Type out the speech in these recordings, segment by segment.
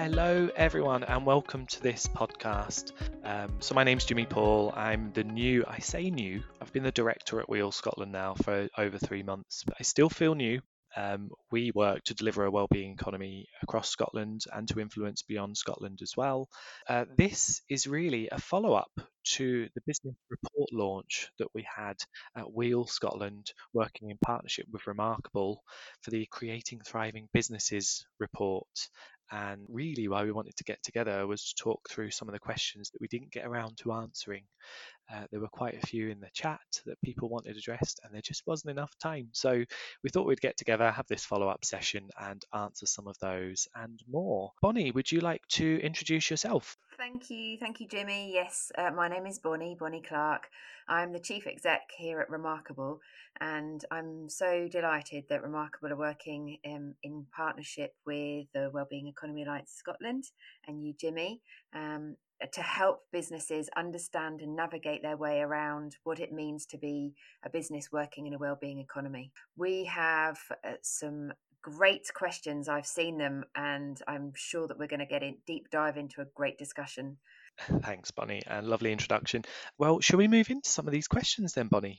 Hello, everyone, and welcome to this podcast. Um, so, my name's Jimmy Paul. I'm the new, I say new, I've been the director at WEAll Scotland now for over three months, but I still feel new. Um, we work to deliver a wellbeing economy across Scotland and to influence beyond Scotland as well. Uh, this is really a follow up to the business report launch that we had at WEAll Scotland, working in partnership with Remarkable for the Creating Thriving Businesses report. And really, why we wanted to get together was to talk through some of the questions that we didn't get around to answering. Uh, there were quite a few in the chat that people wanted addressed, and there just wasn't enough time. So we thought we'd get together, have this follow up session, and answer some of those and more. Bonnie, would you like to introduce yourself? Thank you. Thank you, Jimmy. Yes, uh, my name is Bonnie, Bonnie Clark. I'm the Chief Exec here at Remarkable, and I'm so delighted that Remarkable are working um, in partnership with the Wellbeing Economy Alliance Scotland and you, Jimmy, um, to help businesses understand and navigate their way around what it means to be a business working in a wellbeing economy. We have uh, some great questions. I've seen them, and I'm sure that we're going to get a deep dive into a great discussion. Thanks, Bonnie, and lovely introduction. Well, shall we move into some of these questions then, Bonnie?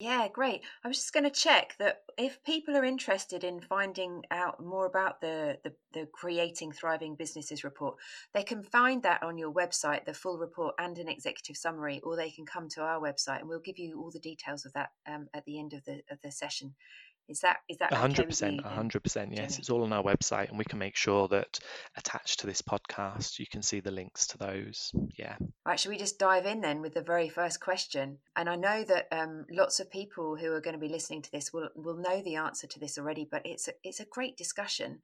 Yeah, great. I was just going to check that if people are interested in finding out more about the, the, the Creating Thriving Businesses report, they can find that on your website, the full report and an executive summary, or they can come to our website and we'll give you all the details of that um, at the end of the of the session. Is that is that hundred percent? hundred percent. Yes, it's all on our website, and we can make sure that attached to this podcast, you can see the links to those. Yeah. Right. Should we just dive in then with the very first question? And I know that um, lots of people who are going to be listening to this will will know the answer to this already, but it's a, it's a great discussion.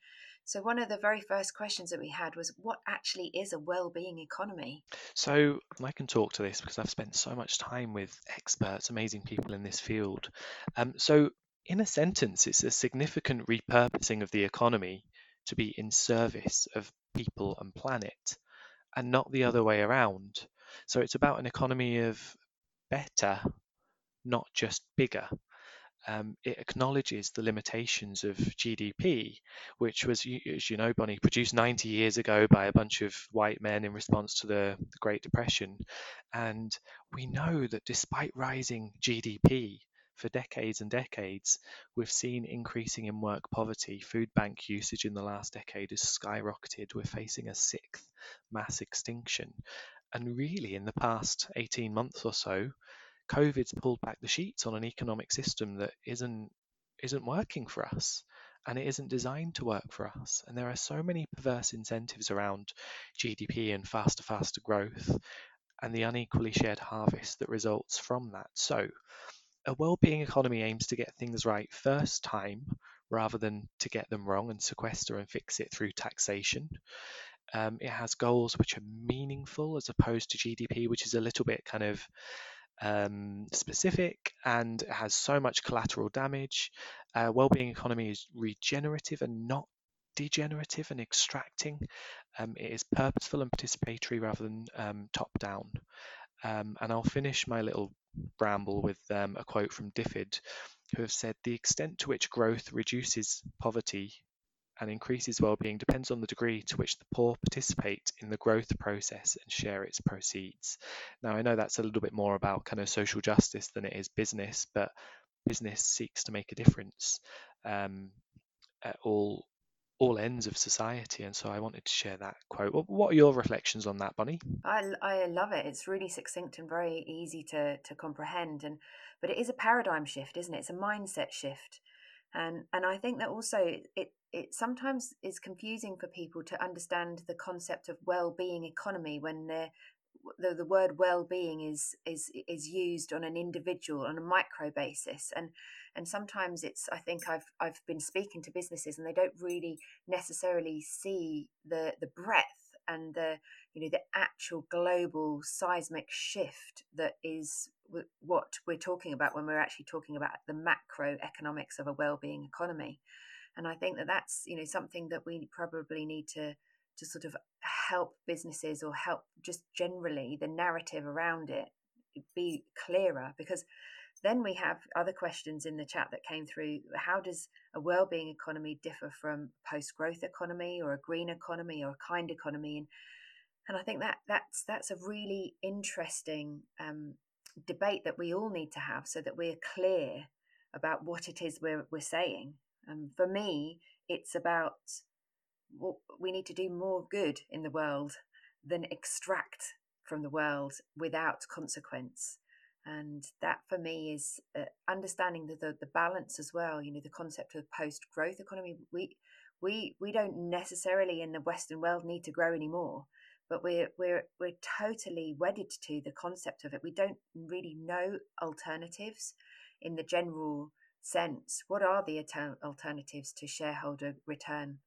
So one of the very first questions that we had was, what actually is a well-being economy? So I can talk to this because I've spent so much time with experts, amazing people in this field. Um, so in a sentence, it's a significant repurposing of the economy to be in service of people and planet, and not the other way around. So it's about an economy of better, not just bigger. Um, it acknowledges the limitations of GDP, which was, as you know, Bonnie, produced 90 years ago by a bunch of white men in response to the, the Great Depression. And we know that despite rising GDP, for decades and decades, we've seen increasing in work poverty. Food bank usage in the last decade has skyrocketed. We're facing a sixth mass extinction. And really, in the past 18 months or so, COVID's pulled back the sheets on an economic system that isn't isn't working for us and it isn't designed to work for us. And there are so many perverse incentives around GDP and faster, faster growth and the unequally shared harvest that results from that. So, a well-being economy aims to get things right first time rather than to get them wrong and sequester and fix it through taxation. Um, it has goals which are meaningful as opposed to GDP, which is a little bit kind of um, specific and has so much collateral damage. Uh, well-being economy is regenerative and not degenerative and extracting. Um, it is purposeful and participatory rather than um, top-down. Um, and I'll finish my little ramble with um, a quote from DFID, who have said the extent to which growth reduces poverty and increases well-being depends on the degree to which the poor participate in the growth process and share its proceeds. Now I know that's a little bit more about kind of social justice than it is business, but business seeks to make a difference um, at all all ends of society. And so I wanted to share that quote. What are your reflections on that, Bonnie? I, I love it. It's really succinct and very easy to, to comprehend. And but it is a paradigm shift, isn't it? It's a mindset shift. And and I think that also it it sometimes is confusing for people to understand the concept of well-being economy when they're the, the word well-being is is is used on an individual on a micro basis and and sometimes it's i think i've i've been speaking to businesses and they don't really necessarily see the the breadth and the you know the actual global seismic shift that is what we're talking about when we're actually talking about the macroeconomics of a well-being economy. And i think that that's you know something that we probably need to to sort of help businesses or help just generally the narrative around it be clearer because then we have other questions in the chat that came through. How does a well-being economy differ from post-growth economy or a green economy or a kind economy? And and I think that that's that's a really interesting um, debate that we all need to have, so that we're clear about what it is we're we're saying. Um, for me, it's about what we need to do more good in the world than extract from the world without consequence and that for me is uh, understanding the, the, the balance as well you know the concept of post growth economy. We we we don't necessarily in the western world need to grow anymore but we're we're we're totally wedded to the concept of it. We don't really know alternatives in the general sense. What are the alternatives to shareholder return?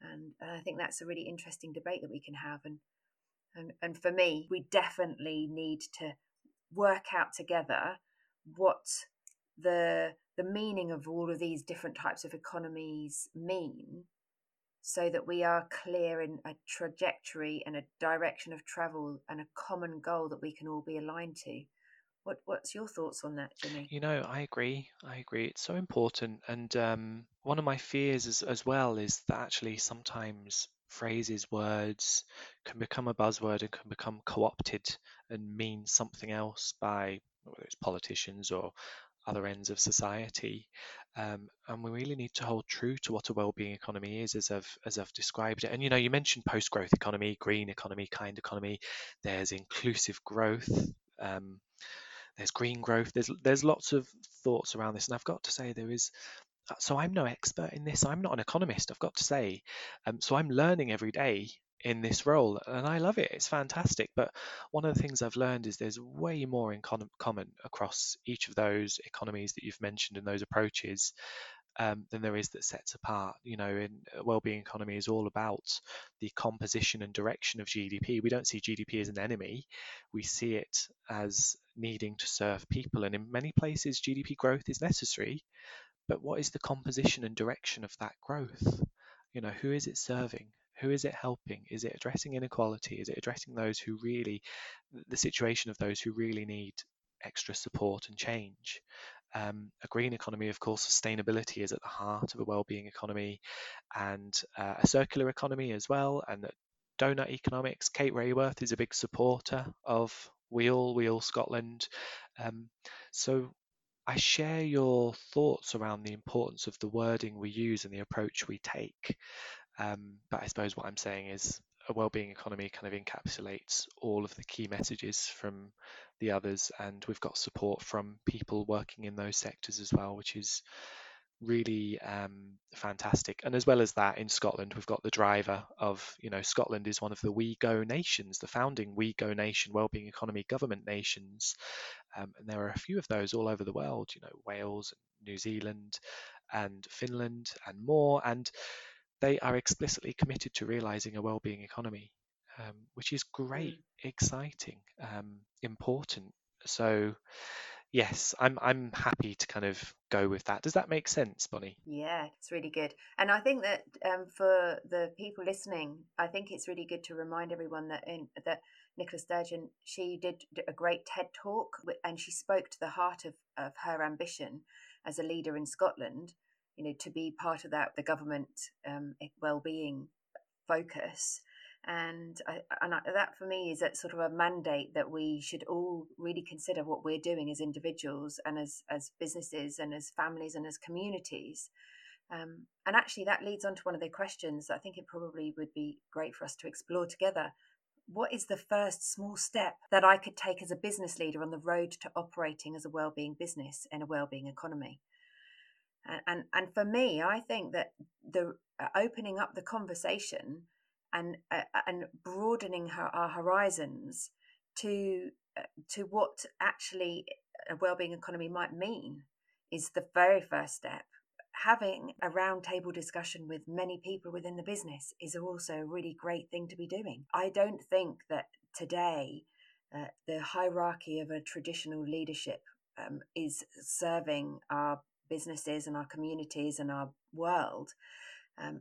And, and i think that's a really interesting debate that we can have. And and, and for me we definitely need to work out together what the the meaning of all of these different types of economies mean so that we are clear in a trajectory and a direction of travel and a common goal that we can all be aligned to. What what's your thoughts on that jimmy? You know i agree. I agree. It's so important. And um, one of my fears as, as well is that actually sometimes phrases, words can become a buzzword and can become co opted and mean something else by whether it's politicians or other ends of society. Um, and we really need to hold true to what a well-being economy is, as I've as I've described it. And you know, you mentioned post-growth economy, green economy, kind economy. There's inclusive growth. Um, there's green growth. There's there's lots of thoughts around this, and I've got to say there is so I'm no expert in this. I'm not an economist, I've got to say. Um, so I'm learning every day in this role, and I love it. It's fantastic. But one of the things I've learned is there's way more in con- common across each of those economies that you've mentioned and those approaches um, than there is that sets apart. You know, in well-being economy is all about the composition and direction of GDP. We don't see GDP as an enemy. We see it as needing to serve people, and in many places, GDP growth is necessary but what is the composition and direction of that growth? You know, who is it serving? Who is it helping? Is it addressing inequality? Is it addressing those who really, the situation of those who really need extra support and change? Um, a green economy, of course, sustainability is at the heart of a well-being economy, and uh, a circular economy as well. And donut economics. Kate Raworth is a big supporter of WEAll WEAll Scotland. Um, so I share your thoughts around the importance of the wording we use and the approach we take. Um, but I suppose what I'm saying is a well-being economy kind of encapsulates all of the key messages from the others, and we've got support from people working in those sectors as well, which is really um, fantastic. And as well as that, in Scotland, we've got the driver of, you know, Scotland is one of the WEGo nations, the founding WEGo nation, wellbeing economy government nations. Um, and there are a few of those all over the world, you know, Wales, New Zealand, and Finland, and more. And they are explicitly committed to realizing a well-being economy, um, which is great, mm. exciting, um, important. So, yes, I'm I'm happy to kind of go with that. Does that make sense, Bonnie? Yeah, it's really good. And I think that um, for the people listening, I think it's really good to remind everyone that in that Nicola Sturgeon, she did a great TED talk and she spoke to the heart of, of her ambition as a leader in Scotland, you know, to be part of that, the government um, well-being focus and I, and I, that for me is a sort of a mandate that we should all really consider what we're doing as individuals and as as businesses and as families and as communities. Um, and actually that leads on to one of the questions i think it probably would be great for us to explore together. What is the first small step that i could take as a business leader on the road to operating as a well-being business in a well-being economy? And and, and for me i think that the uh, opening up the conversation and uh, and broadening her, our horizons to uh, to what actually a well-being economy might mean is the very first step. Having a roundtable discussion with many people within the business is also a really great thing to be doing. I don't think that today uh, the hierarchy of a traditional leadership um, is serving our businesses and our communities and our world um,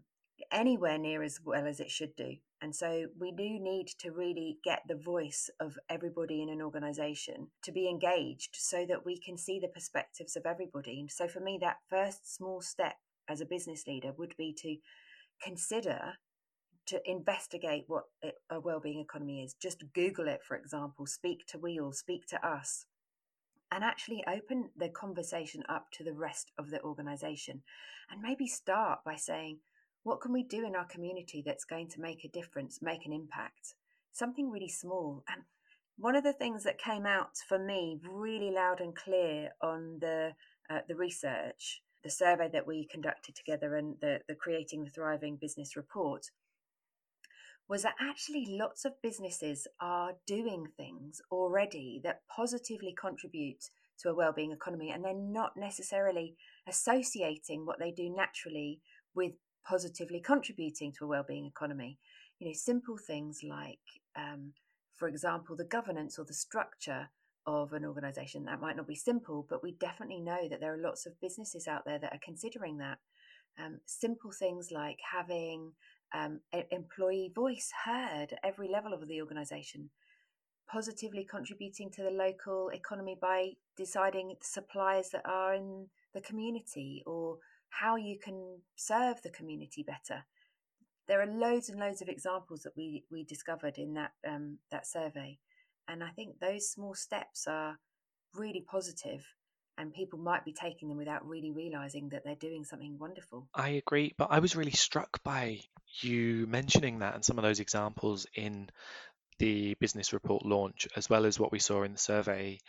anywhere near as well as it should do. And so we do need to really get the voice of everybody in an organization to be engaged so that we can see the perspectives of everybody. And so for me, that first small step as a business leader would be to consider to investigate what a well-being economy is just google it for example speak to WEAll speak to us and actually open the conversation up to the rest of the organization and maybe start by saying what can we do in our community that's going to make a difference make an impact? Something really small. And one of the things that came out for me really loud and clear on the uh, the research the survey that we conducted together and the, the creating the thriving business report was that actually lots of businesses are doing things already that positively contribute to a well-being economy and they're not necessarily associating what they do naturally with positively contributing to a well-being economy. You know simple things like um, for example the governance or the structure of an organization. That might not be simple but we definitely know that there are lots of businesses out there that are considering that. Um, simple things like having um, employee voice heard at every level of the organisation, positively contributing to the local economy by deciding suppliers that are in the community or how you can serve the community better. There are loads and loads of examples that we, we discovered in that um, that survey, and I think those small steps are really positive and people might be taking them without really realizing that they're doing something wonderful. I agree, but I was really struck by you mentioning that and some of those examples in the business report launch, as well as what we saw in the survey.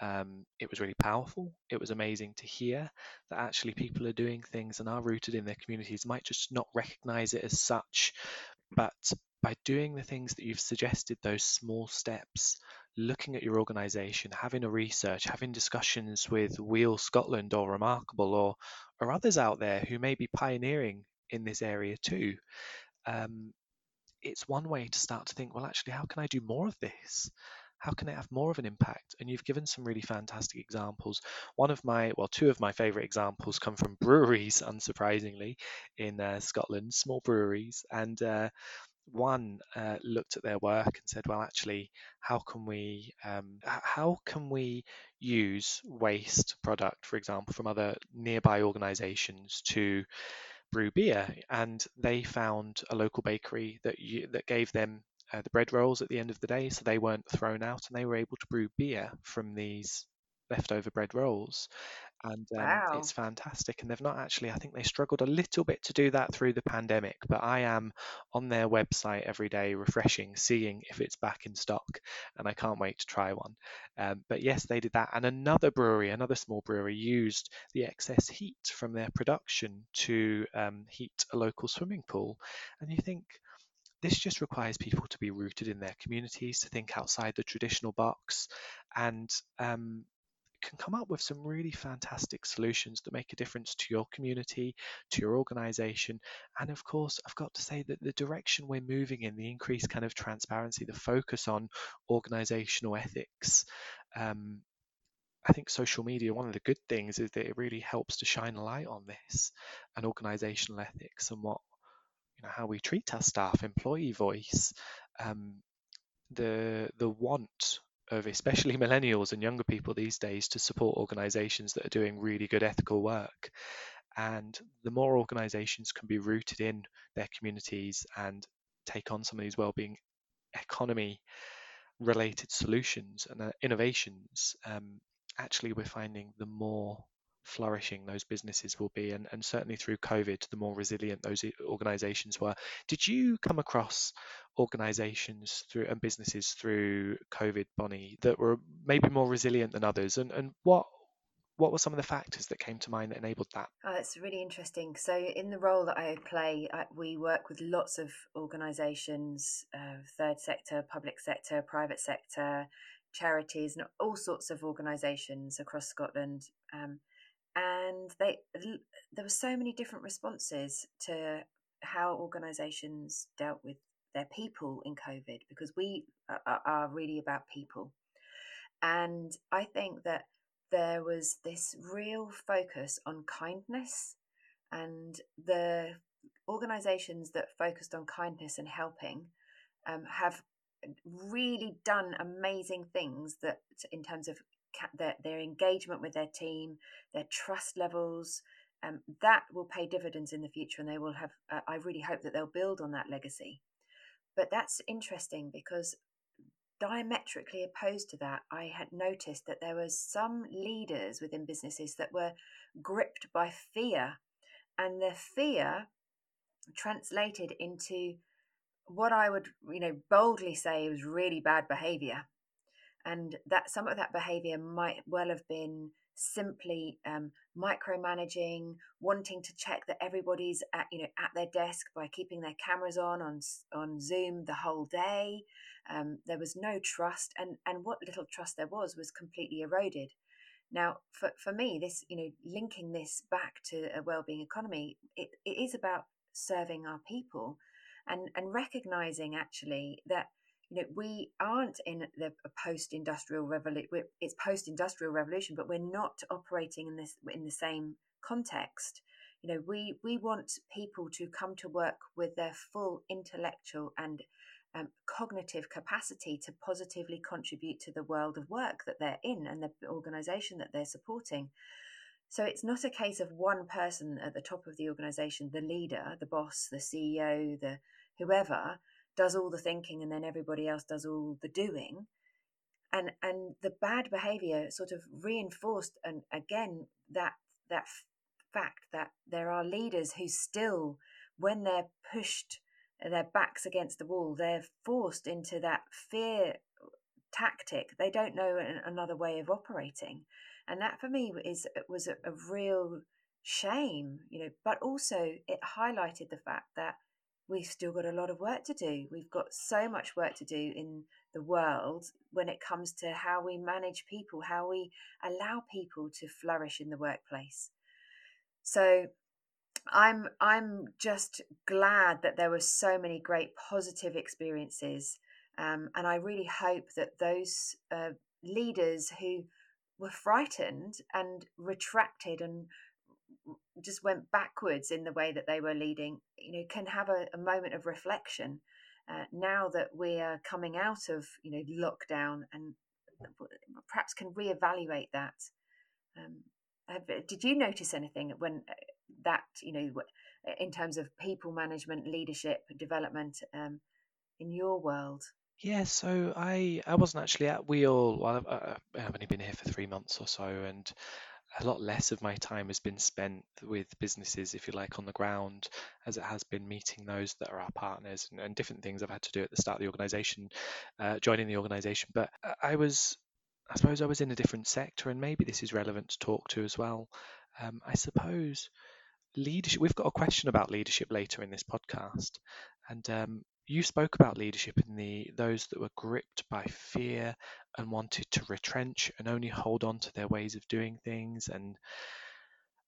Um, it was really powerful. It was amazing to hear that actually people are doing things and are rooted in their communities, might just not recognize it as such, but by doing the things that you've suggested, those small steps, looking at your organization, having a research, having discussions with WEAll Scotland or Remarkable or, or others out there who may be pioneering in this area too. Um, it's one way to start to think, well, actually, how can I do more of this? How can it have more of an impact? And you've given some really fantastic examples. One of my, well, two of my favorite examples come from breweries, unsurprisingly, in uh, Scotland, small breweries. And uh, one uh, looked at their work and said, well, actually, how can we um, how can we use waste product, for example, from other nearby organisations to brew beer? And they found a local bakery that you, that gave them uh, the bread rolls at the end of the day, so they weren't thrown out, and they were able to brew beer from these leftover bread rolls and um, wow. it's fantastic. And they've not actually, I think they struggled a little bit to do that through the pandemic, but I am on their website every day, refreshing, seeing if it's back in stock, and I can't wait to try one. Um, but yes, they did that. And another brewery, another small brewery, used the excess heat from their production to um, heat a local swimming pool. And you think, this just requires people to be rooted in their communities, to think outside the traditional box, and um, can come up with some really fantastic solutions that make a difference to your community, to your organization. And of course, I've got to say that the direction we're moving in, the increased kind of transparency, the focus on organizational ethics, um, I think social media, one of the good things is that it really helps to shine a light on this and organizational ethics and what, you know, how we treat our staff, employee voice, um, the the want of especially millennials and younger people these days to support organizations that are doing really good ethical work. And the more organizations can be rooted in their communities and take on some of these well-being economy related solutions and uh, innovations, um, actually we're finding the more flourishing those businesses will be and, and certainly through covid the more resilient those organizations were did you come across organizations through and businesses through covid bonnie that were maybe more resilient than others and and what what were some of the factors that came to mind that enabled that? Oh, it's really interesting. So, in the role that I play, I, we work with lots of organisations, uh, third sector, public sector, private sector, charities, and all sorts of organisations across Scotland. Um, and they there were so many different responses to how organizations dealt with their people in covid because we are, are really about people. And i think that there was this real focus on kindness and the organizations that focused on kindness and helping um, have really done amazing things that in terms of their, their engagement with their team, their trust levels, um, that will pay dividends in the future and they will have, uh, I really hope that they'll build on that legacy. But that's interesting because diametrically opposed to that, I had noticed that there was some leaders within businesses that were gripped by fear and their fear translated into what I would, you know, boldly say was really bad behavior. And that some of that behavior might well have been simply um, micromanaging, wanting to check that everybody's at you know at their desk by keeping their cameras on on on Zoom the whole day. Um, there was no trust, and and what little trust there was was completely eroded. Now, for, for me, this you know linking this back to a well-being economy, it, it is about serving our people, and and recognizing actually that you know we aren't in the post-industrial revolution it's post-industrial revolution but we're not operating in this in the same context. You know we we want people to come to work with their full intellectual and um, cognitive capacity to positively contribute to the world of work that they're in and the organization that they're supporting. So it's not a case of one person at the top of the organization the leader the boss the ceo the whoever does all the thinking and then everybody else does all the doing. And and the bad behavior sort of reinforced and again that that fact that there are leaders who still when they're pushed their backs against the wall they're forced into that fear tactic. They don't know another way of operating. And that for me is was a, a real shame you know but also it highlighted the fact that we've still got a lot of work to do. We've got so much work to do in the world when it comes to how we manage people, how we allow people to flourish in the workplace. So I'm I'm just glad that there were so many great positive experiences, um, and I really hope that those uh, leaders who were frightened and retracted and just went backwards in the way that they were leading, you know, can have a, a moment of reflection uh, now that we are coming out of, you know, lockdown and perhaps can reevaluate that. Um, have, did you notice anything when uh, that, you know, in terms of people management, leadership, development um, in your world? Yeah, so I I wasn't actually at. Well, I've, I've only been here for three months or so, and a lot less of my time has been spent with businesses, if you like, on the ground, as it has been meeting those that are our partners and, and different things I've had to do at the start of the organisation, uh, joining the organisation. But I was, I suppose, I was in a different sector, and maybe this is relevant to talk to as well. Um, I suppose leadership. We've got a question about leadership later in this podcast, and um, you spoke about leadership in the those that were gripped by fear and wanted to retrench and only hold on to their ways of doing things and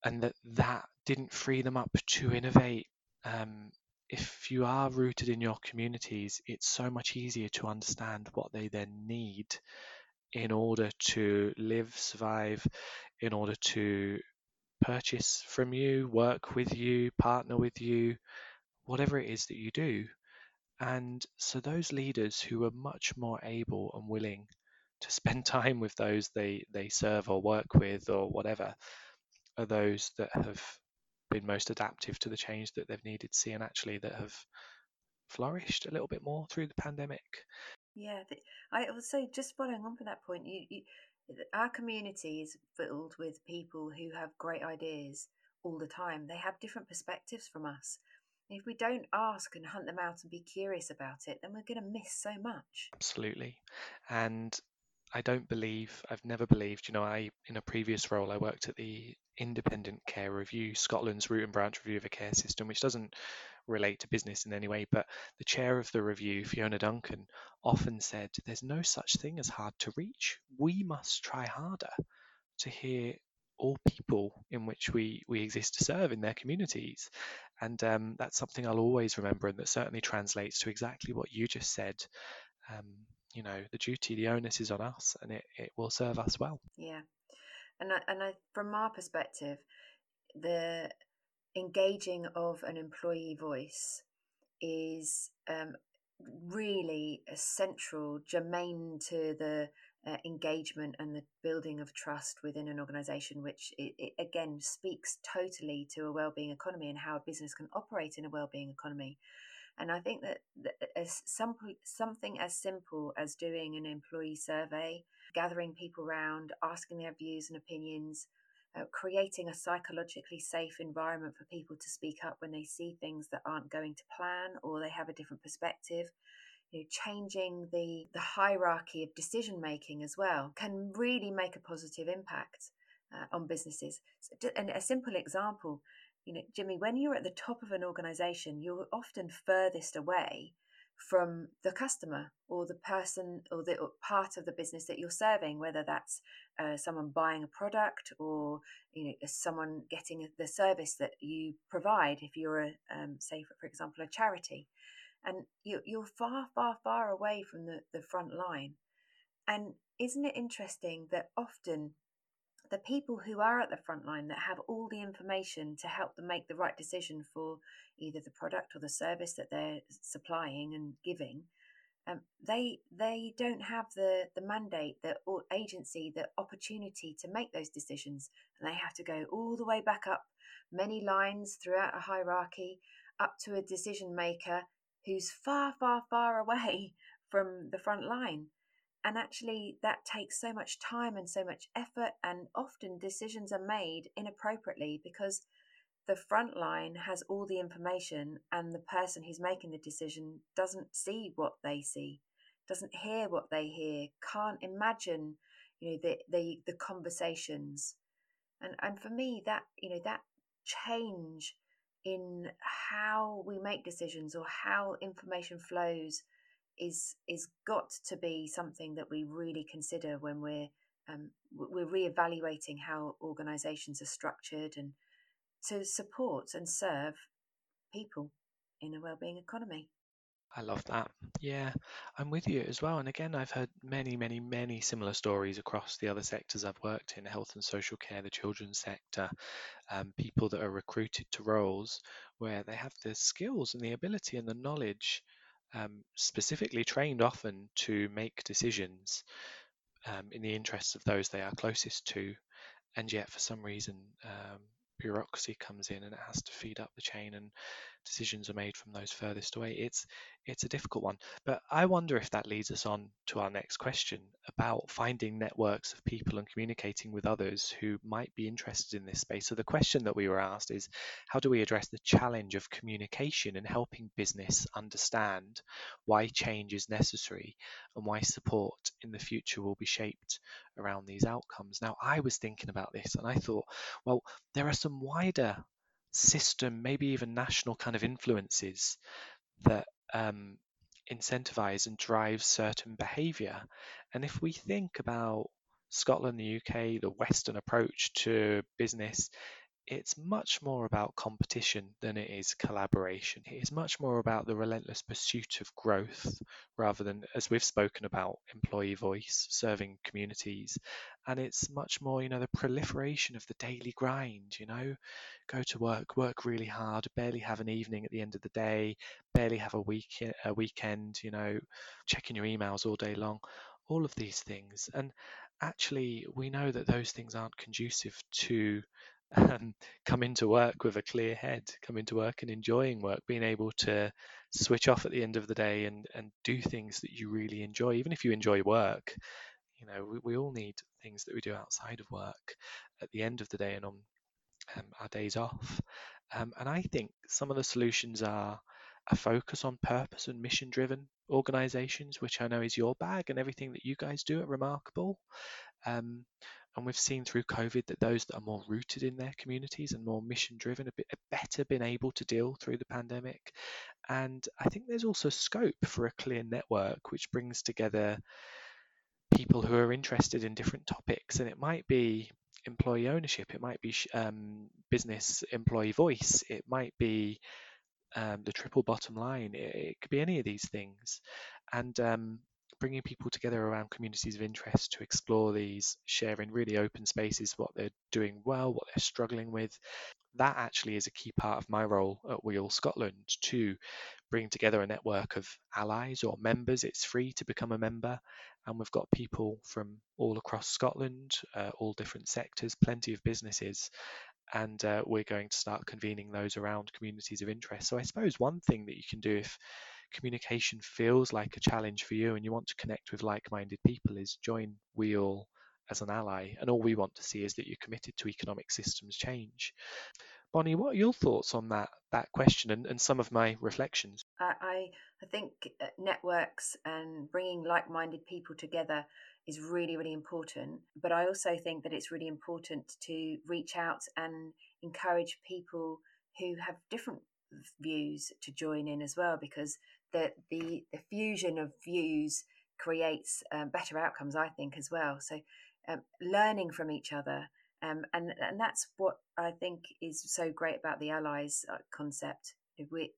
and that that didn't free them up to innovate. Um, if you are rooted in your communities it's so much easier to understand what they then need in order to live survive in order to purchase from you work with you partner with you whatever it is that you do and so those leaders who are much more able and willing to spend time with those they, they serve or work with or whatever are those that have been most adaptive to the change that they've needed to see and actually that have flourished a little bit more through the pandemic. Yeah, I would say just following on from that point, you, you our community is filled with people who have great ideas all the time. They have different perspectives from us if we don't ask and hunt them out and be curious about it, then we're going to miss so much. Absolutely. And I don't believe, I've never believed, you know, I, in a previous role, I worked at the Independent Care Review, Scotland's root and branch review of a care system, which doesn't relate to business in any way. But the chair of the review, Fiona Duncan, often said, There's no such thing as hard to reach. We must try harder to hear all people in which we, we exist to serve in their communities. And um, that's something I'll always remember, and that certainly translates to exactly what you just said. Um, you know, the duty, the onus is on us, and it, it will serve us well. Yeah. And I, and I, from our perspective, the engaging of an employee voice is um, really a central, germane to the uh, engagement and the building of trust within an organization, which it, it, again speaks totally to a well-being economy and how a business can operate in a well-being economy. And I think that, that as some, something as simple as doing an employee survey, gathering people around, asking their views and opinions, uh, creating a psychologically safe environment for people to speak up when they see things that aren't going to plan or they have a different perspective you know, changing the, the hierarchy of decision making as well can really make a positive impact uh, on businesses. So, and a simple example, you know, Jimmy, when you're at the top of an organization, you're often furthest away from the customer or the person or the or part of the business that you're serving, whether that's uh, someone buying a product or you know someone getting the service that you provide. If you're a um, say, for, for example, a charity, and you, you're far, far, far away from the, the front line. And isn't it interesting that often the people who are at the front line that have all the information to help them make the right decision for either the product or the service that they're supplying and giving, um, they they don't have the the mandate, the agency, the opportunity to make those decisions, and they have to go all the way back up many lines throughout a hierarchy up to a decision maker who's far, far, far away from the front line. And actually, that takes so much time and so much effort, and often decisions are made inappropriately because the front line has all the information, and the person who's making the decision doesn't see what they see, doesn't hear what they hear, can't imagine, you know, the the, the conversations. And and for me, that you know that change in how we make decisions or how information flows is is got to be something that we really consider when we're um, we're reevaluating how organisations are structured and to support and serve people in a well-being economy. I love that. Yeah, I'm with you as well. And again, I've heard many, many, many similar stories across the other sectors I've worked in health and social care, the children's sector, um, people that are recruited to roles where they have the skills and the ability and the knowledge, um, specifically trained often to make decisions um, in the interests of those they are closest to. And yet, for some reason, um, bureaucracy comes in and it has to feed up the chain and decisions are made from those furthest away. It's it's a difficult one. But I wonder if that leads us on to our next question about finding networks of people and communicating with others who might be interested in this space. So the question that we were asked is how do we address the challenge of communication and helping business understand why change is necessary and why support in the future will be shaped around these outcomes. Now I was thinking about this and I thought, well, there are some wider system, maybe even national kind of influences that um, incentivize and drive certain behavior. And if we think about Scotland, the UK, the Western approach to business, it's much more about competition than it is collaboration. It is much more about the relentless pursuit of growth rather than, as we've spoken about, employee voice, serving communities. And it's much more, you know, the proliferation of the daily grind, you know, go to work, work really hard, barely have an evening at the end of the day, barely have a week a weekend, you know, checking your emails all day long, all of these things. And actually we know that those things aren't conducive to um, come into work with a clear head, come into work and enjoying work, being able to switch off at the end of the day and, and do things that you really enjoy, even if you enjoy work. You know, we, we all need things that we do outside of work at the end of the day and on um, our days off. Um, and I think some of the solutions are a focus on purpose and mission driven organizations, which I know is your bag and everything that you guys do at Remarkable. Um, and we've seen through COVID that those that are more rooted in their communities and more mission driven have, better been able to deal through the pandemic. And I think there's also scope for a clear network which brings together people who are interested in different topics. And it might be employee ownership, it might be um, business employee voice, it might be um, the triple bottom line, it, it, could be any of these things. And um, bringing people together around communities of interest to explore these, sharing really open spaces, what they're doing well, what they're struggling with, that actually is a key part of my role at WEAll Scotland to bring together a network of allies or members. It's free to become a member, and we've got people from all across Scotland, uh, all different sectors, plenty of businesses, and uh, we're going to start convening those around communities of interest. So I suppose one thing that you can do if communication feels like a challenge for you and you want to connect with like-minded people is join WEAll as an ally. And all we want to see is that you're committed to economic systems change. Bonnie, what are your thoughts on that that question and, and some of my reflections? I, I think uh, networks and bringing like-minded people together is really really important but i also think that it's really important to reach out and encourage people who have different views to join in as well because the the, the fusion of views creates um, better outcomes i think as well so um, learning from each other. Um, and and that's what I think is so great about the allies uh, concept. We,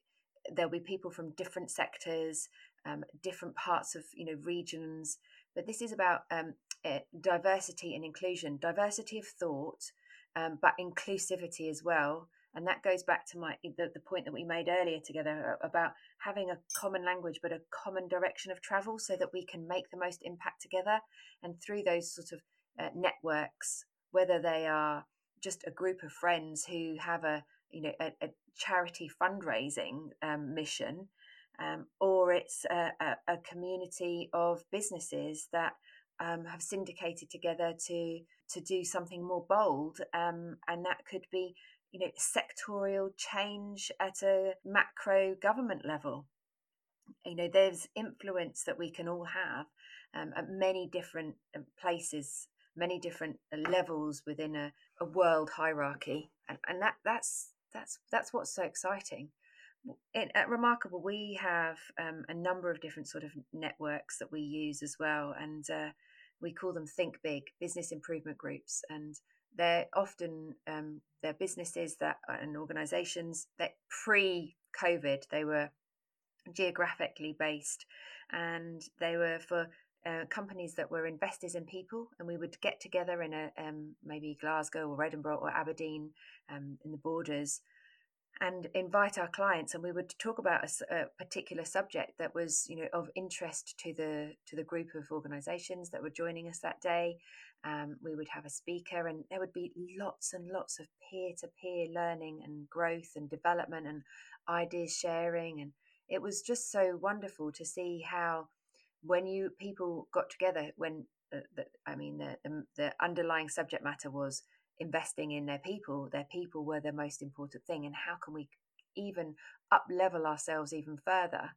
there'll be people from different sectors, um, different parts of you know regions, but this is about um, uh, diversity and inclusion, diversity of thought, um, but inclusivity as well. And that goes back to my the, the point that we made earlier together about having a common language but a common direction of travel, so that we can make the most impact together. And through those sort of uh, networks, whether they are just a group of friends who have a you know a, a charity fundraising um, mission, um, or it's a, a, a, community of businesses that um, have syndicated together to to do something more bold, um, and that could be you know sectorial change at a macro government level. You know, there's influence that we can all have um, at many different uh, places many different uh, levels within a, a world hierarchy, and, and that that's that's that's what's so exciting. In, at Remarkable, we have um, a number of different sort of networks that we use as well, and uh, we call them Think Big Business Improvement Groups, and they're often um, businesses that and organisations that pre-COVID they were geographically based, and they were for uh, companies that were investors in people, and we would get together in a um, maybe Glasgow or Edinburgh or Aberdeen um, in the borders, and invite our clients, and we would talk about a, a, particular subject that was you know of interest to the to the group of organisations that were joining us that day. Um, we would have a speaker, and there would be lots and lots of peer to peer learning and growth and development and ideas sharing, and it was just so wonderful to see how when you people got together when the, I mean the, the, the underlying subject matter was investing in their people their people were the most important thing. And how can we even up level ourselves even further?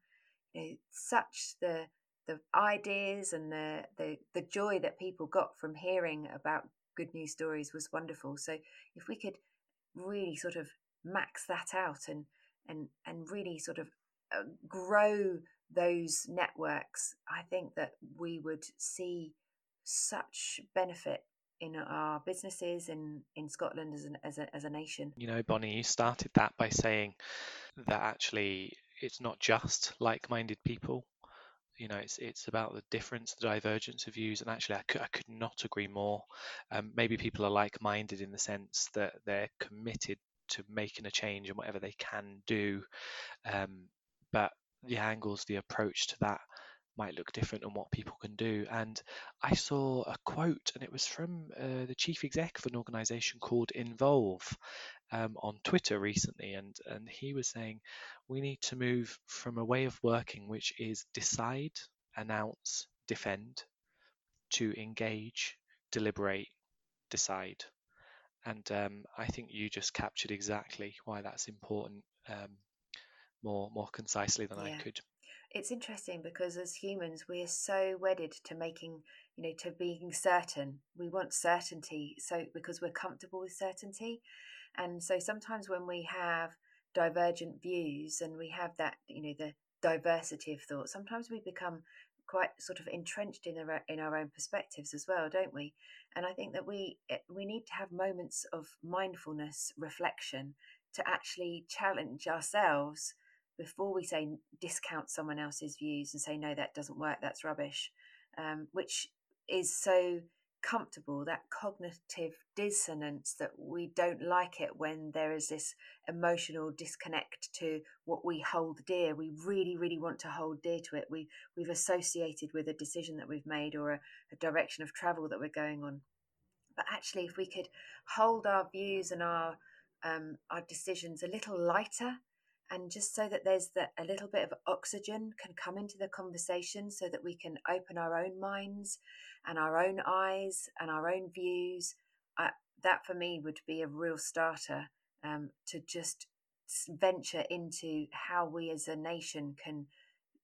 You know, such the the ideas and the, the the joy that people got from hearing about good news stories was wonderful so if we could really sort of max that out and and and really sort of uh, grow those networks, I think that we would see such benefit in our businesses in, in Scotland as, an, as, a, as a nation. You know, Bonnie, you started that by saying that actually it's not just like minded people. You know, it's it's about the difference, the divergence of views, and actually, I could, I could not agree more. Um, maybe people are like-minded in the sense that they're committed to making a change and whatever they can do, um, but the angles, the approach to that might look different on what people can do. And I saw a quote, and it was from uh, the chief exec of an organization called Involve um, on Twitter recently. And, and he was saying, we need to move from a way of working which is decide, announce, defend, to engage, deliberate, decide. And um, I think you just captured exactly why that's important. Um, more more concisely than yeah. I could. It's interesting because as humans we are so wedded to making you know to being certain. We want certainty so because we're comfortable with certainty. And so sometimes when we have divergent views and we have that you know the diversity of thought, sometimes we become quite sort of entrenched in our, in our own perspectives as well, don't we? And I think that we eh, we need to have moments of mindfulness, reflection, to actually challenge ourselves before we say discount someone else's views and say no that doesn't work that's rubbish um, which is so uncomfortable, that cognitive dissonance that we don't like it when there is this emotional disconnect to what we hold dear. We really, really want to hold dear to it. We we've associated with a decision that we've made or a, a direction of travel that we're going on. But actually, if we could hold our views and our um, our decisions a little lighter and just so that there's that a little bit of oxygen can come into the conversation so that we can open our own minds and our own eyes and our own views I, that for me would be a real starter um, to just venture into how we as a nation can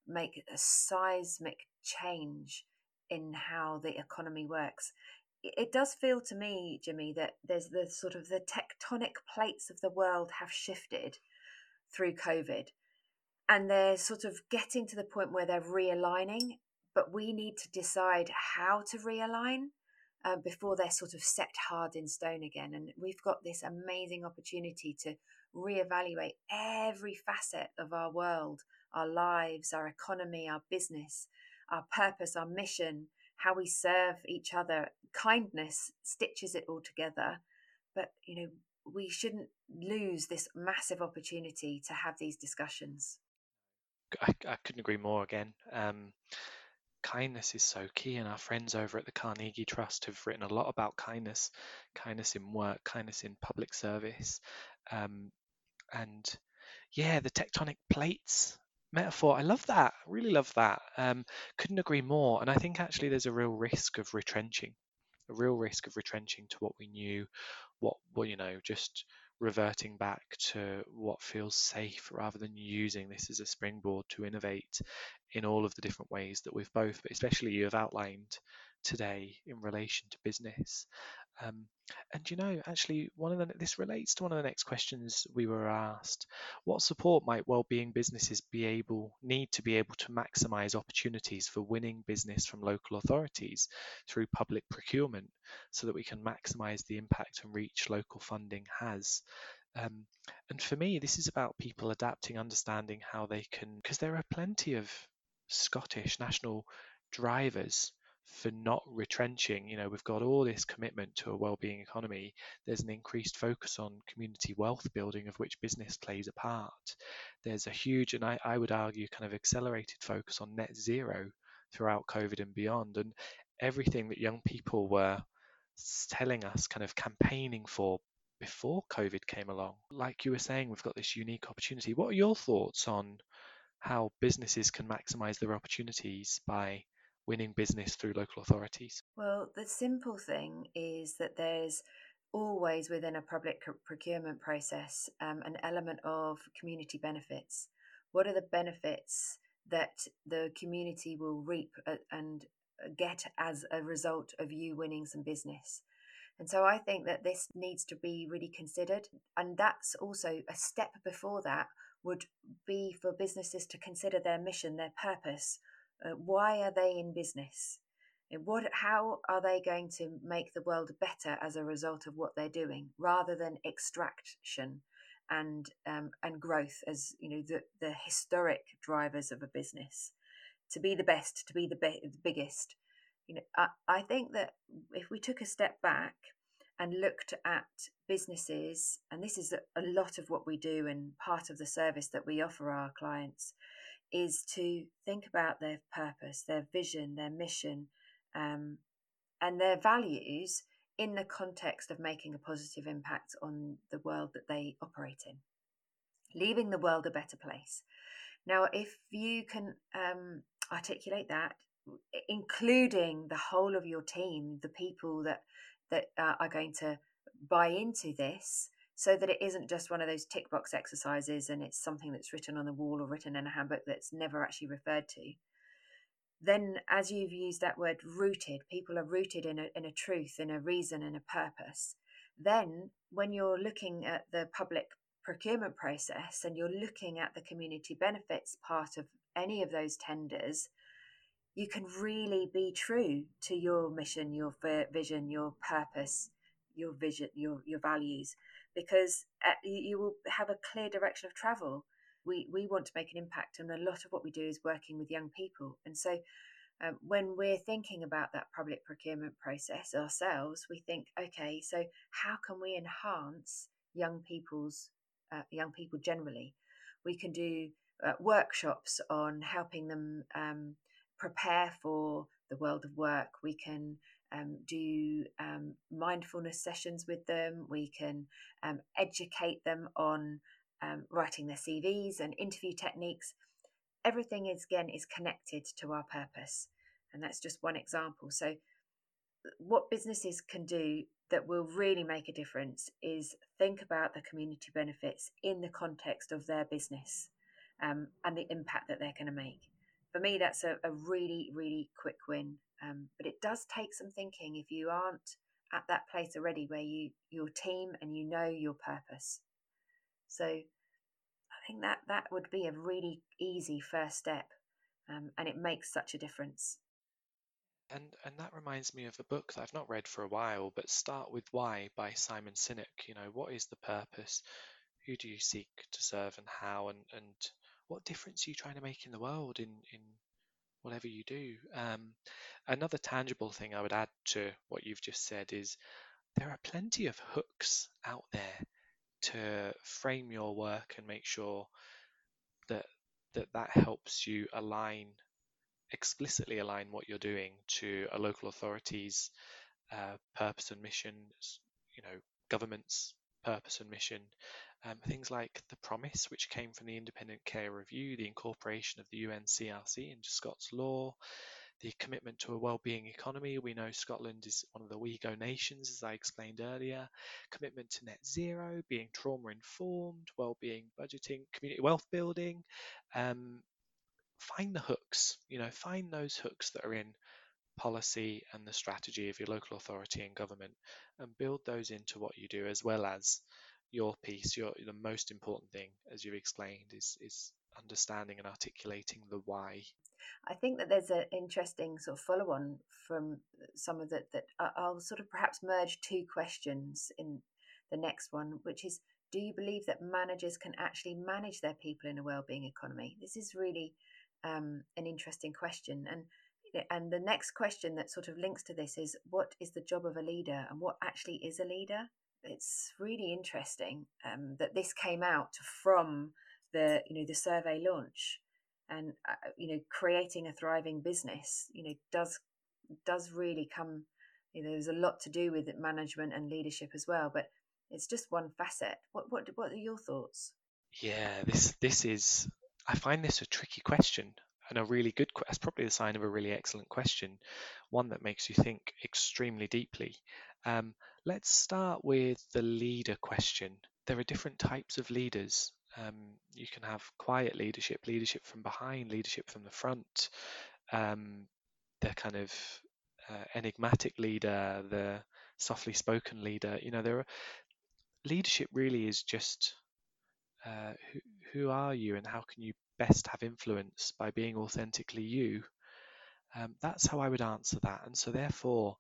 make a seismic change in how the economy works. It does feel to me jimmy that there's the sort of the tectonic plates of the world have shifted through COVID. And they're sort of getting to the point where they're realigning, but we need to decide how to realign uh, before they're sort of set hard in stone again. And we've got this amazing opportunity to reevaluate every facet of our world, our lives, our economy, our business, our purpose, our mission, how we serve each other. Kindness stitches it all together. But, you know, we shouldn't lose this massive opportunity to have these discussions. I, I couldn't agree more again. Um, kindness is so key, and our friends over at the Carnegie Trust have written a lot about kindness, kindness in work, kindness in public service. Um, and yeah, the tectonic plates metaphor, I love that. I really love that. Um, couldn't agree more. And I think actually there's a real risk of retrenching, real risk of retrenching to what we knew, what well, you know, just reverting back to what feels safe rather than using this as a springboard to innovate in all of the different ways that we've both, but especially you have outlined today in relation to business. Um, and you know, actually, one of the this relates to one of the next questions we were asked. What support might well-being businesses be able need to be able to maximise opportunities for winning business from local authorities through public procurement, so that we can maximise the impact and reach local funding has? Um, and for me, this is about people adapting, understanding how they can, because there are plenty of Scottish national drivers for not retrenching. You know, we've got all this commitment to a well-being economy. There's an increased focus on community wealth building, of which business plays a part. There's a huge, and I, I would argue, kind of accelerated focus on net zero throughout COVID and beyond. And everything that young people were telling us, kind of campaigning for before COVID came along. Like you were saying, we've got this unique opportunity. What are your thoughts on how businesses can maximize their opportunities by winning business through local authorities? Well, the simple thing is that there's always within a public procurement process um, an element of community benefits. What are the benefits that the community will reap uh, and get as a result of you winning some business? And so I think that this needs to be really considered. And that's also a step before that would be for businesses to consider their mission, their purpose, uh, why are they in business? What, how are they going to make the world better as a result of what they're doing, rather than extraction and um, and growth as you know the the historic drivers of a business? To be the best, to be the, be- the biggest. You know, I, I think that if we took a step back and looked at businesses, and this is a lot of what we do and part of the service that we offer our clients, is to think about their purpose, their vision, their mission, um, and their values in the context of making a positive impact on the world that they operate in, leaving the world a better place. Now, if you can um, articulate that, including the whole of your team, the people that that uh, are going to buy into this, so that it isn't just one of those tick box exercises and it's something that's written on the wall or written in a handbook that's never actually referred to. Then as you've used that word rooted people are rooted in a, in a truth in a reason and a purpose. Then when you're looking at the public procurement process and you're looking at the community benefits part of any of those tenders you can really be true to your mission your vision your purpose your vision your your values because uh, you will have a clear direction of travel. We, we want to make an impact, and a lot of what we do is working with young people. And so um, when we're thinking about that public procurement process ourselves, we think, okay, so how can we enhance young people's uh, young people generally? We can do uh, workshops on helping them um, prepare for the world of work. We can um, do um, mindfulness sessions with them. We can um, educate them on um, writing their CVs and interview techniques. Everything is again is connected to our purpose, and that's just one example. So, what businesses can do that will really make a difference is think about the community benefits in the context of their business um, and the impact that they're going to make. For me, that's a, a really, really quick win. Um, but it does take some thinking if you aren't at that place already where you your team and you know your purpose. So I think that that would be a really easy first step, um, and it makes such a difference. And and that reminds me of a book that I've not read for a while, but Start with Why by Simon Sinek. You know, what is the purpose? Who do you seek to serve and how and, and what difference are you trying to make in the world in, in whatever you do? Um, another tangible thing I would add to what you've just said is there are plenty of hooks out there to frame your work and make sure that that that helps you align explicitly align what you're doing to a local authority's uh, purpose and mission, you know, government's purpose and mission. Um, things like the promise, which came from the Independent Care Review, the incorporation of the UNCRC into Scots law, the commitment to a well-being economy. We know Scotland is one of the WEGo nations, as I explained earlier. Commitment to net zero, being trauma-informed, well-being budgeting, community wealth building. Um, find the hooks. You know, find those hooks that are in policy and the strategy of your local authority and government, and build those into what you do, as well as your piece. Your the most important thing, as you've explained, is is understanding and articulating the why I think that there's an interesting sort of follow on from some of that. That I'll sort of perhaps merge two questions in the next one, which is do you believe that managers can actually manage their people in a well-being economy? This is really um, an interesting question, and and the next question that sort of links to this is what is the job of a leader, and what actually is a leader? It's really interesting um, that this came out from the you know the survey launch and uh, you know creating a thriving business you know does does really come you know there's a lot to do with management and leadership as well but it's just one facet. What what what are your thoughts? Yeah this this is i find this a tricky question and a really good that's probably the sign of a really excellent question one that makes you think extremely deeply. Um, let's start with the leader question there are different types of leaders um, you can have quiet leadership, leadership from behind, leadership from the front, um, the kind of uh, enigmatic leader, the softly spoken leader. You know, there are, leadership really is just uh, who, who are you and how can you best have influence by being authentically you. Um, that's how I would answer that. And so, therefore,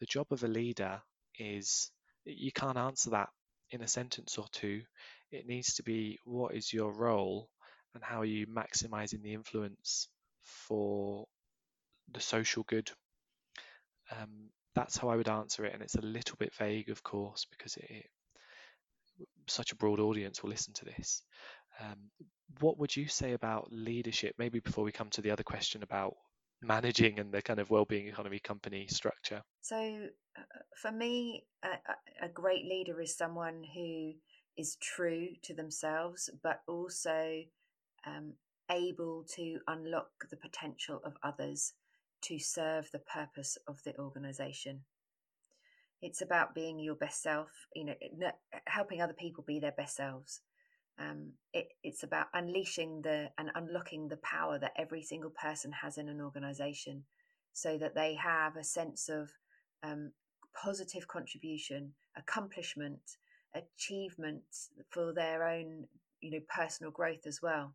the job of a leader is you can't answer that in a sentence or two. It needs to be what is your role and how are you maximizing the influence for the social good. Um, that's how I would answer it, and it's a little bit vague, of course, because it, it such a broad audience will listen to this. Um, what would you say about leadership? Maybe before we come to the other question about managing and the kind of well-being economy company structure. So, uh, for me, a, a great leader is someone who is true to themselves, but also um, able to unlock the potential of others to serve the purpose of the organization. It's about being your best self, you know, helping other people be their best selves. Um, it, it's about unleashing the and unlocking the power that every single person has in an organization so that they have a sense of um, positive contribution, accomplishment, achievement for their own you know personal growth as well.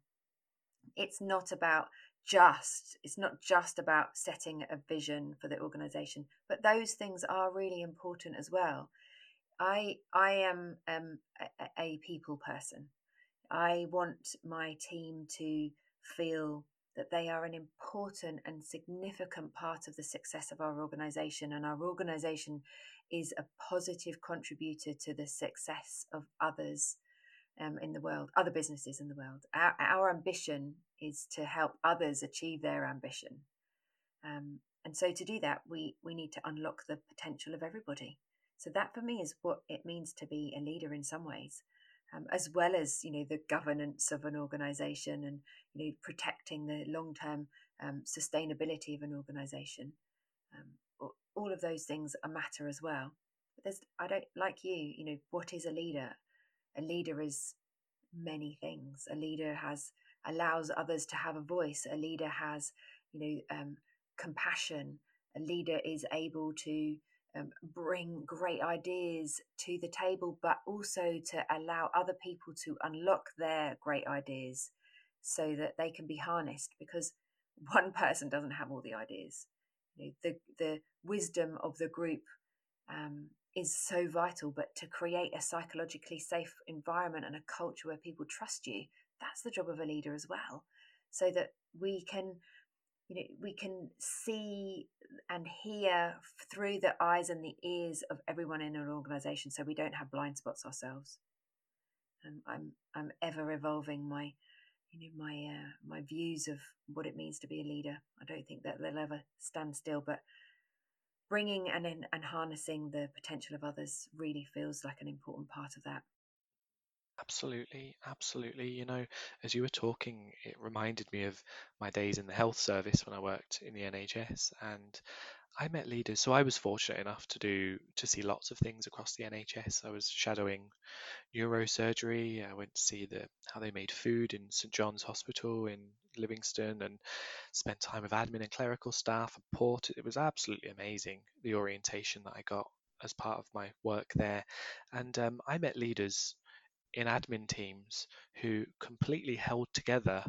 It's not about just it's not just about setting a vision for the organization but those things are really important as well. I i am um, a, a people person i want my team to feel that they are an important and significant part of the success of our organization. And our organization is a positive contributor to the success of others um, in the world, other businesses in the world. Our, our ambition is to help others achieve their ambition. Um, and so to do that, we, we need to unlock the potential of everybody. So that for me is what it means to be a leader in some ways um, as well as you know the governance of an organization and you know protecting the long term um, sustainability of an organization. Um, all of those things matter as well. But there's I don't like you. You know what is a leader? A leader is many things. A leader has allows others to have a voice. A leader has you know um, compassion. A leader is able to um, bring great ideas to the table, but also to allow other people to unlock their great ideas so that they can be harnessed because one person doesn't have all the ideas. You know, the, the wisdom of the group um, is so vital, but to create a psychologically safe environment and a culture where people trust you, that's the job of a leader as well. So that we can you know we can see and hear through the eyes and the ears of everyone in an organization so we don't have blind spots ourselves. And i'm i'm ever evolving my you know my uh, my views of what it means to be a leader. I don't think that they'll ever stand still but bringing and and harnessing the potential of others really feels like an important part of that Absolutely, absolutely. You know, as you were talking, it reminded me of my days in the health service when I worked in the NHS, and I met leaders. So I was fortunate enough to do to see lots of things across the NHS. I was shadowing neurosurgery. I went to see the how they made food in St John's Hospital in Livingston, and spent time with admin and clerical staff and port. It was absolutely amazing the orientation that I got as part of my work there, and um, I met leaders in admin teams who completely held together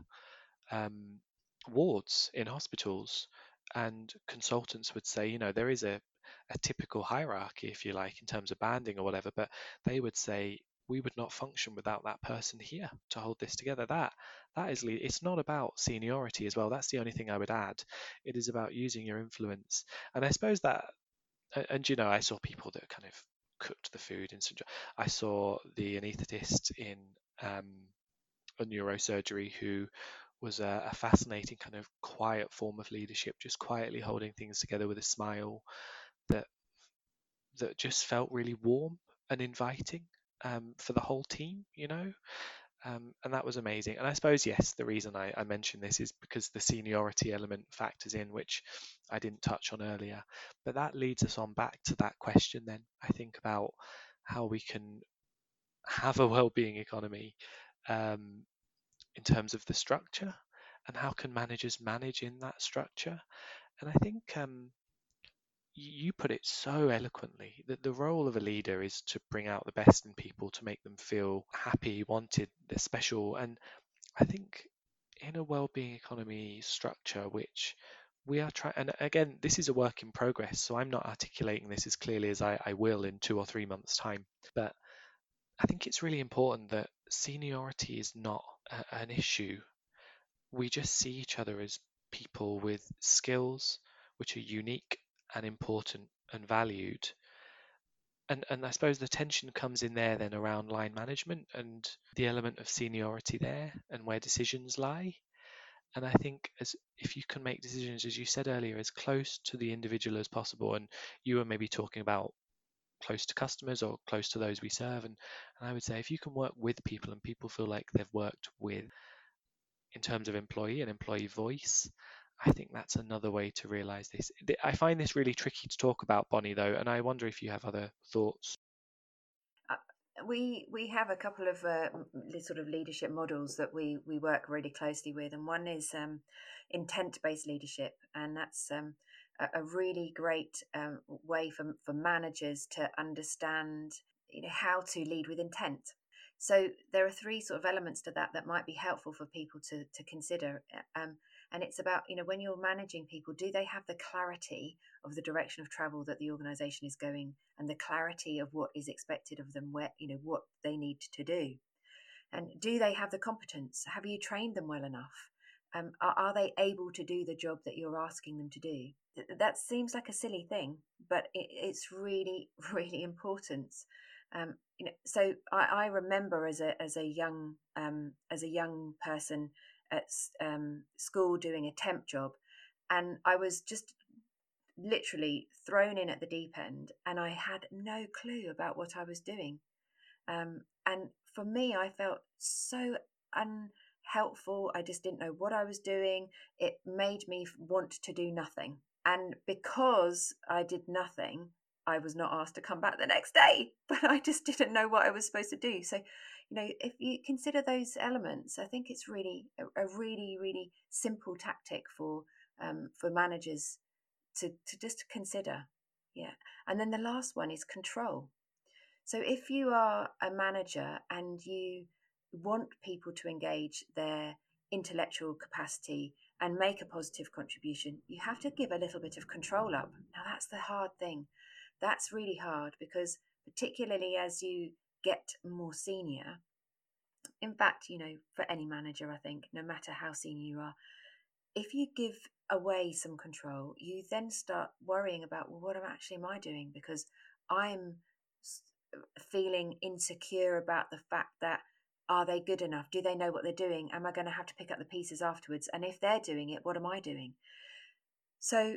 um, wards in hospitals. And consultants would say, you know, there is a, a typical hierarchy, if you like, in terms of banding or whatever, but they would say, we would not function without that person here to hold this together. That that is it's not about seniority as well. That's the only thing I would add. It is about using your influence. And I suppose that and, and you know, I saw people that kind of cooked the food in St. John. I saw the anaesthetist in um, a neurosurgery who was a, a, fascinating kind of quiet form of leadership, just quietly holding things together with a smile that that just felt really warm and inviting um, for the whole team, you know. Um, and that was amazing. And I suppose, yes, the reason I, I mention this is because the seniority element factors in, which I didn't touch on earlier. But that leads us on back to that question then, I think, about how we can have a well-being economy um, in terms of the structure and how can managers manage in that structure. And I think um, you put it so eloquently that the role of a leader is to bring out the best in people, to make them feel happy, wanted, they're special. And I think in a well-being economy structure, which we are trying, and again, this is a work in progress, so I'm not articulating this as clearly as I, I will in two or three months' time. But I think it's really important that seniority is not a, an issue. We just see each other as people with skills which are unique and important and valued. And and I suppose the tension comes in there then around line management and the element of seniority there and where decisions lie. And I think as if you can make decisions, as you said earlier, as close to the individual as possible, and you were maybe talking about close to customers or close to those we serve, and, and I would say if you can work with people and people feel like they've worked with in terms of employee and employee voice, I think that's another way to realize this. I find this really tricky to talk about, Bonnie, though, and I wonder if you have other thoughts. Uh, we we have a couple of uh, sort of leadership models that we we work really closely with, and one is um, intent based leadership, and that's um, a, a, really great um, way for for managers to understand you know how to lead with intent. So there are three sort of elements to that that might be helpful for people to to consider. Um, and it's about you know when you're managing people do they have the clarity of the direction of travel that the organization is going and the clarity of what is expected of them where you know what they need to do and do they have the competence have you trained them well enough Um, are, are, they able to do the job that you're asking them to do? That seems like a silly thing, but it, it's really, really important. Um, you know, so I, I, remember as a as a young um, as a young person at um, school doing a temp job, and I was just literally thrown in at the deep end, and I had no clue about what I was doing. Um, and for me, I felt so unhelpful. I just didn't know what I was doing. It made me want to do nothing. And because I did nothing, I was not asked to come back the next day, but I just didn't know what I was supposed to do. So, you know, if you consider those elements, I think it's really a, a really, really simple tactic for um, for managers to to just consider. Yeah, and then the last one is control. So if you are a manager and you want people to engage their intellectual capacity and make a positive contribution, you have to give a little bit of control up. Now, that's the hard thing. That's really hard because, particularly as you get more senior, in fact, you know, for any manager, I think, no matter how senior you are, if you give away some control, you then start worrying about, well, what am actually am I doing? Because I'm feeling insecure about the fact that are they good enough? Do they know what they're doing? Am I going to have to pick up the pieces afterwards? And if they're doing it, what am I doing? So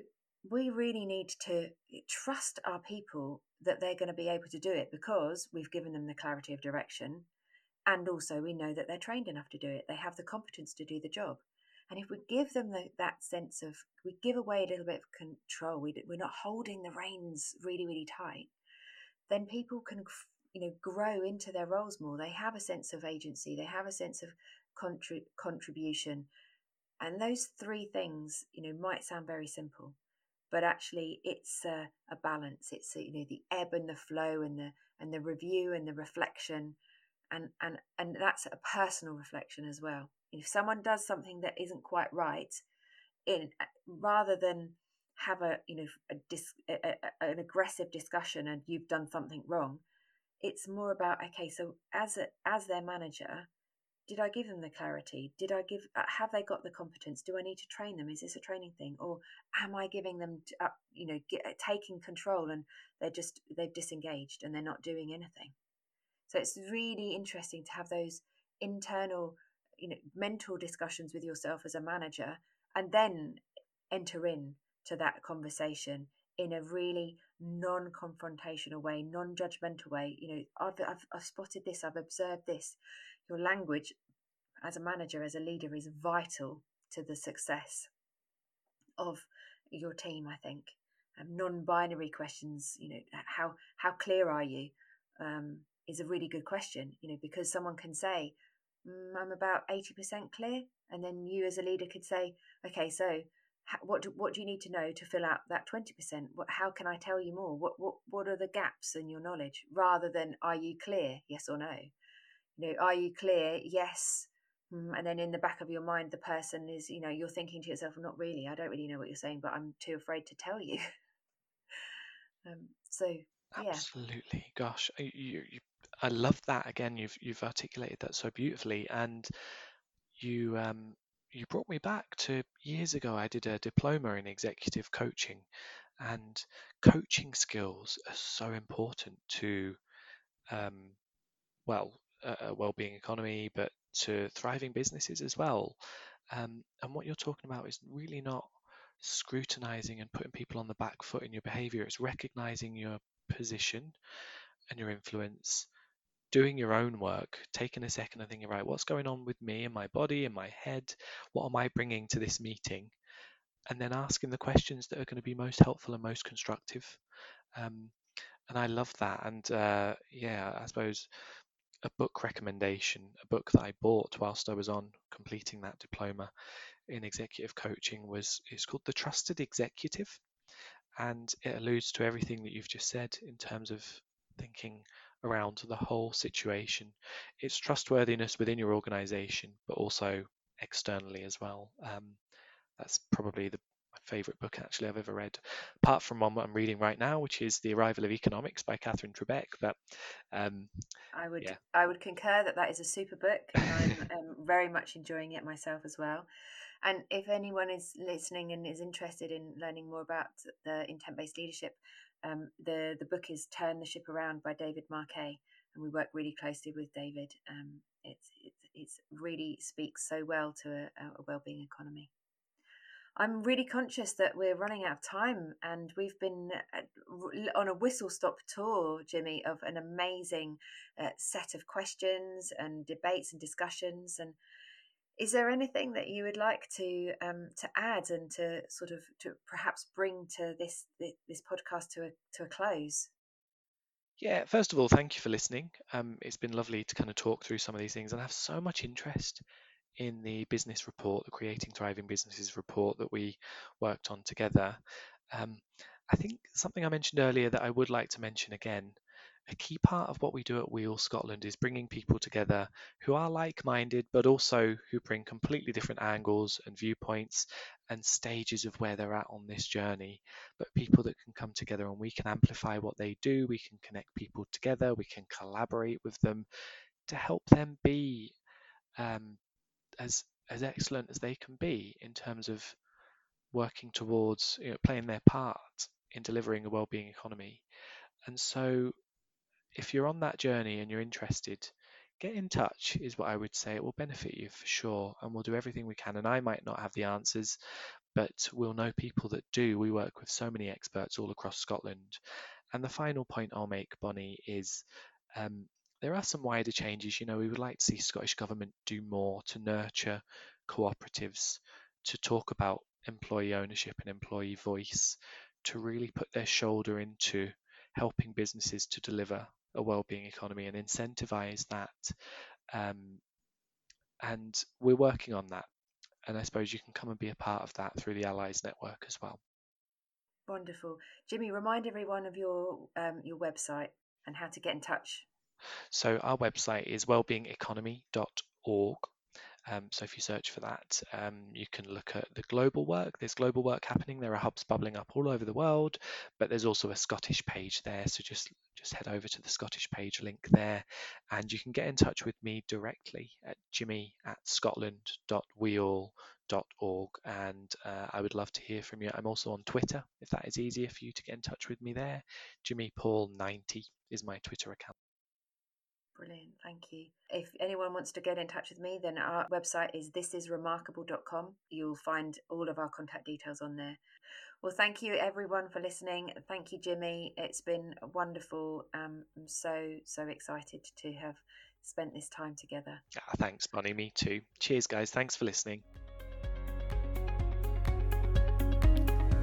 we really need to trust our people that they're going to be able to do it because we've given them the clarity of direction. And also, we know that they're trained enough to do it. They have the competence to do the job. And if we give them the, that sense of, we give away a little bit of control, we, we're not holding the reins really, really tight, then people can you know grow into their roles more they have a sense of agency they have a sense of contrib- contribution and those three things you know might sound very simple but actually it's a, a balance. It's you know the ebb and the flow and the and the review and the reflection and and and that's a personal reflection as well. If someone does something that isn't quite right in rather than have a you know a dis, a, a, an aggressive discussion and you've done something wrong it's more about okay so as a, as their manager did i give them the clarity? Did i give uh, have they got the competence? Do i need to train them? Is this a training thing? Or am i giving them uh, you know get, uh, taking control and they're just they've disengaged and they're not doing anything? So it's really interesting to have those internal you know mental discussions with yourself as a manager and then enter in to that conversation in a really non-confrontational way, non-judgmental way. You know, I've, I've, I've spotted this, I've observed this. Your language as a manager, as a leader, is vital to the success of your team. I think um, non-binary questions. You know, how how clear are you? Um, is a really good question. You know, because someone can say, mm, "I'm about eighty percent clear," and then you as a leader could say, "Okay, so what do, what do you need to know to fill out that 20% what, how can i tell you more what, what what are the gaps in your knowledge rather than are you clear yes or no you know are you clear? Yes. Mm, and then in the back of your mind the person is you know you're thinking to yourself not really i don't really know what you're saying but i'm too afraid to tell you. Um, so absolutely gosh you, you, i love that again you've you've articulated that so beautifully and you um you brought me back to years ago. I did a diploma in executive coaching, and coaching skills are so important to, um, well, a, well-being economy, but to thriving businesses as well. Um, and what you're talking about is really not scrutinizing and putting people on the back foot in your behavior. It's recognizing your position and your influence doing your own work, taking a second and thinking, right, what's going on with me and my body and my head? What am I bringing to this meeting? And then asking the questions that are going to be most helpful and most constructive. Um, and I love that. And uh, yeah, I suppose a book recommendation, a book that I bought whilst I was on completing that diploma in executive coaching was it's called The Trusted Executive. And it alludes to everything that you've just said in terms of thinking around the whole situation. It's trustworthiness within your organization, but also externally as well. Um, that's probably the, favorite book actually I've ever read, apart from one I'm reading right now, which is The Arrival of Economics by Katherine Trebeck. But um, I would yeah. I would concur that that is a super book, and I'm um, very much enjoying it myself as well. And if anyone is listening and is interested in learning more about the intent based leadership, um, the the book is Turn the Ship Around by David Marquet, and we work really closely with David. Um, it's it's it's really speaks so well to a, a well-being economy. I'm really conscious that we're running out of time, and we've been uh, on a whistle stop tour, Jimmy, of an amazing uh, set of questions and debates and discussions. And is there anything that you would like to um, to add and to sort of to perhaps bring to this this podcast to a to a close? Yeah, first of all, thank you for listening. Um, it's been lovely to kind of talk through some of these things and I have so much interest in the business report, the Creating Thriving Businesses report that we worked on together. Um, I think something I mentioned earlier that I would like to mention again a key part of what we do at WEAll Scotland is bringing people together who are like minded, but also who bring completely different angles and viewpoints and stages of where they're at on this journey. But people that can come together and we can amplify what they do, we can connect people together, we can collaborate with them to help them be um, as as excellent as they can be in terms of working towards you know, playing their part in delivering a well-being economy. And so if you're on that journey and you're interested, get in touch, is what I would say. It will benefit you for sure, and we'll do everything we can. And I might not have the answers, but we'll know people that do. We work with so many experts all across Scotland. And the final point I'll make, Bonnie, is um, there are some wider changes. You know, we would like to see Scottish Government do more to nurture cooperatives, to talk about employee ownership and employee voice, to really put their shoulder into helping businesses to deliver a well-being economy and incentivize that. Um, and we're working on that. And I suppose you can come and be a part of that through the Allies network as well. Wonderful, Jimmy. Remind everyone of your um, your website and how to get in touch. So our website is wellbeingeconomy.org. Um, so if you search for that, um, you can look at the global work. There's global work happening. There are hubs bubbling up all over the world, but there's also a Scottish page there. So just just head over to the Scottish page link there, and you can get in touch with me directly at jimmy at scotland.weall.org. And uh, I would love to hear from you. I'm also on Twitter if that is easier for you to get in touch with me there. Jimmy Paul 90 is my Twitter account. Brilliant, thank you. If anyone wants to get in touch with me, then our website is thisisremarkable.com. You'll find all of our contact details on there. Well, thank you everyone for listening. Thank you, Jimmy. It's been wonderful. Um, I'm so, so excited to have spent this time together. Ah, thanks, Bonnie. Me too. Cheers, guys. Thanks for listening.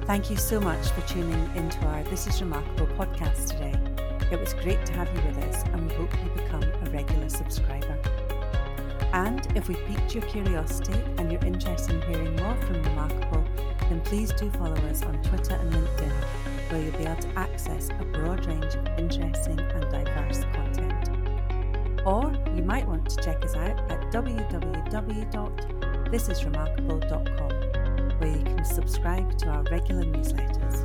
Thank you so much for tuning into our This is Remarkable podcast today. It was great to have you with us, and we hope you become a regular subscriber. And if we piqued your curiosity and you're interested in hearing more from Remarkable, then please do follow us on Twitter and LinkedIn, where you'll be able to access a broad range of interesting and diverse content. Or you might want to check us out at www.thisisremarkable.com, where you can subscribe to our regular newsletters.